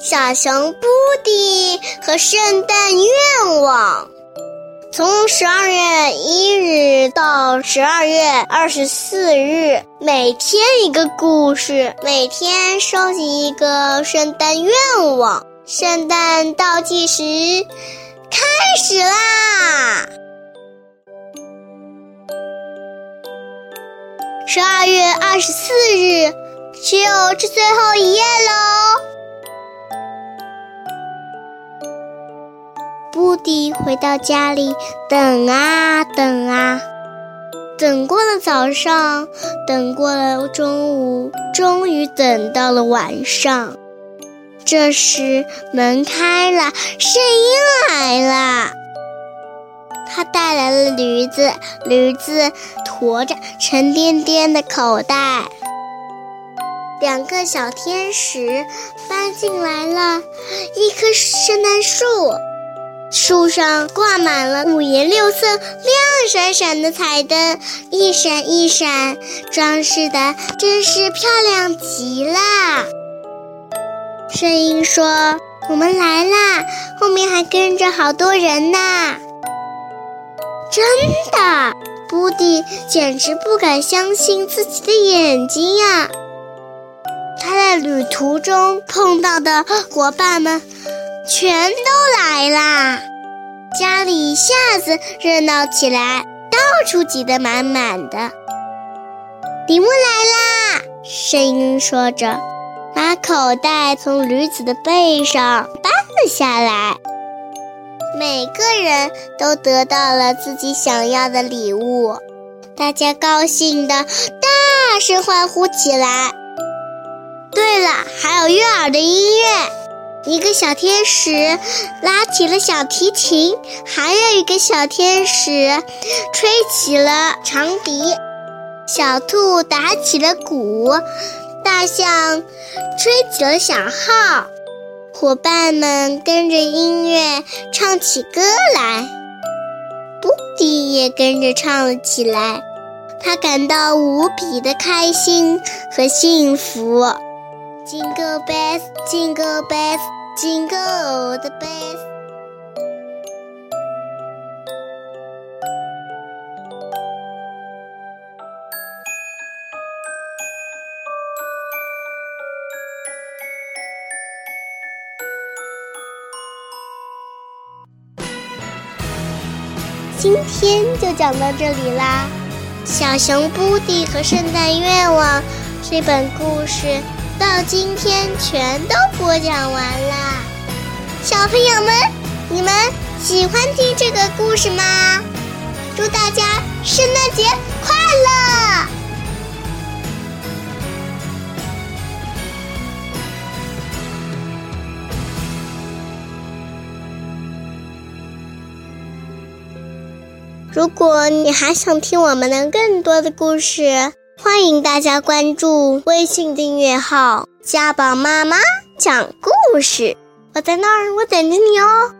小熊布迪和圣诞愿望。从十二月一日到十二月二十四日，每天一个故事，每天收集一个圣诞愿望。圣诞倒计时开始啦！十二月二十四日，就是最后一页喽。布迪回到家里，等啊等啊，等过了早上，等过了中午，终于等到了晚上。这时门开了，声音来了。他带来了驴子，驴子驮着沉甸甸的口袋。两个小天使搬进来了一棵圣诞树，树上挂满了五颜六色、亮闪闪的彩灯，一闪一闪，装饰的真是漂亮极了。声音说：“我们来啦！”后面还跟着好多人呢。真的，布迪简直不敢相信自己的眼睛呀！他在旅途中碰到的伙伴们全都来啦，家里一下子热闹起来，到处挤得满满的。礼物来啦！声音说着，把口袋从驴子的背上搬了下来。每个人都得到了自己想要的礼物，大家高兴的大声欢呼起来。对了，还有悦耳的音乐。一个小天使拉起了小提琴，还有一个小天使吹起了长笛，小兔打起了鼓，大象吹起了小号。伙伴们跟着音乐唱起歌来，布迪也跟着唱了起来。他感到无比的开心和幸福。Jingle bells, jingle bells, jingle all the bells。今天就讲到这里啦，《小熊布迪和圣诞愿望》这本故事到今天全都播讲完啦。小朋友们，你们喜欢听这个故事吗？祝大家圣诞节快乐！如果你还想听我们的更多的故事，欢迎大家关注微信订阅号“家宝妈妈讲故事”。我在那儿，我等着你哦。